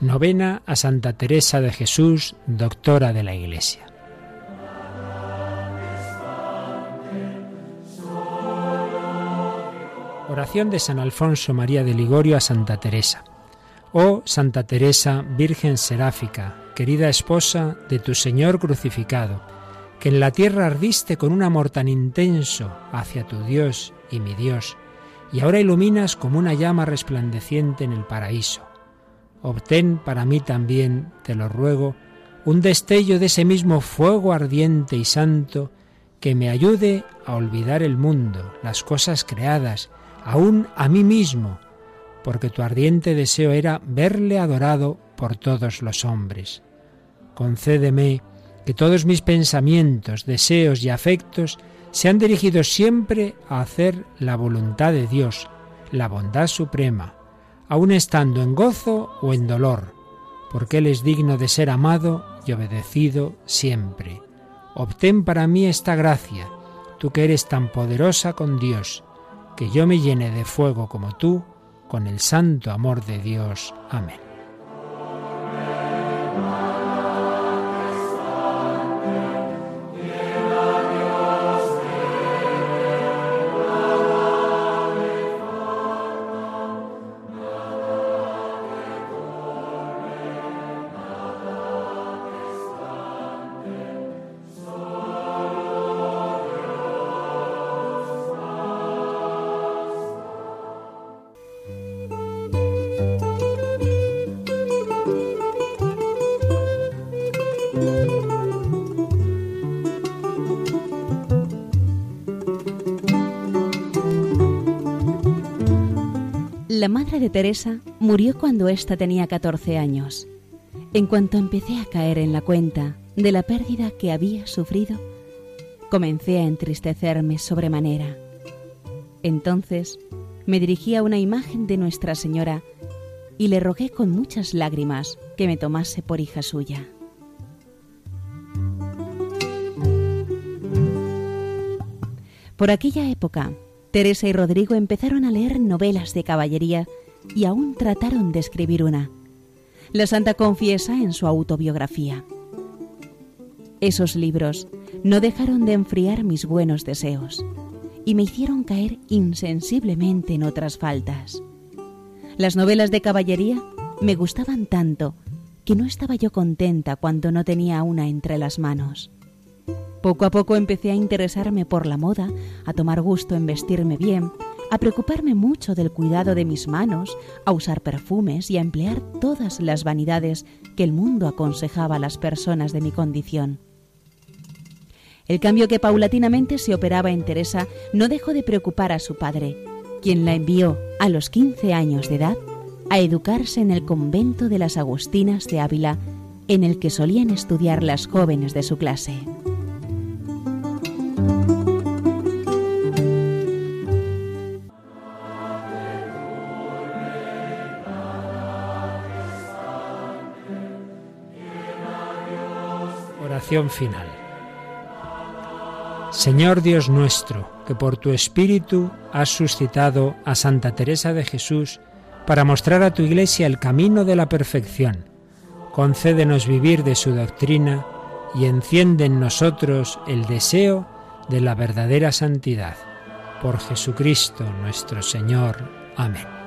Novena a Santa Teresa de Jesús, doctora de la Iglesia. Oración de San Alfonso María de Ligorio a Santa Teresa. Oh Santa Teresa, Virgen Seráfica, querida esposa de tu Señor crucificado, que en la tierra ardiste con un amor tan intenso hacia tu Dios y mi Dios, y ahora iluminas como una llama resplandeciente en el paraíso obtén para mí también, te lo ruego, un destello de ese mismo fuego ardiente y santo que me ayude a olvidar el mundo, las cosas creadas, aún a mí mismo, porque tu ardiente deseo era verle adorado por todos los hombres. Concédeme que todos mis pensamientos, deseos y afectos sean dirigidos siempre a hacer la voluntad de Dios, la bondad suprema, aun estando en gozo o en dolor, porque Él es digno de ser amado y obedecido siempre. Obtén para mí esta gracia, tú que eres tan poderosa con Dios, que yo me llene de fuego como tú, con el santo amor de Dios. Amén. La madre de Teresa murió cuando ésta tenía 14 años. En cuanto empecé a caer en la cuenta de la pérdida que había sufrido, comencé a entristecerme sobremanera. Entonces me dirigí a una imagen de Nuestra Señora y le rogué con muchas lágrimas que me tomase por hija suya. Por aquella época Teresa y Rodrigo empezaron a leer novelas de caballería y aún trataron de escribir una. La santa confiesa en su autobiografía. Esos libros no dejaron de enfriar mis buenos deseos y me hicieron caer insensiblemente en otras faltas. Las novelas de caballería me gustaban tanto que no estaba yo contenta cuando no tenía una entre las manos. Poco a poco empecé a interesarme por la moda, a tomar gusto en vestirme bien, a preocuparme mucho del cuidado de mis manos, a usar perfumes y a emplear todas las vanidades que el mundo aconsejaba a las personas de mi condición. El cambio que paulatinamente se operaba en Teresa no dejó de preocupar a su padre, quien la envió a los 15 años de edad a educarse en el convento de las Agustinas de Ávila, en el que solían estudiar las jóvenes de su clase. Señor Dios nuestro, que por tu Espíritu has suscitado a Santa Teresa de Jesús para mostrar a tu Iglesia el camino de la perfección, concédenos vivir de su doctrina y enciende en nosotros el deseo de la verdadera santidad. Por Jesucristo nuestro Señor. Amén.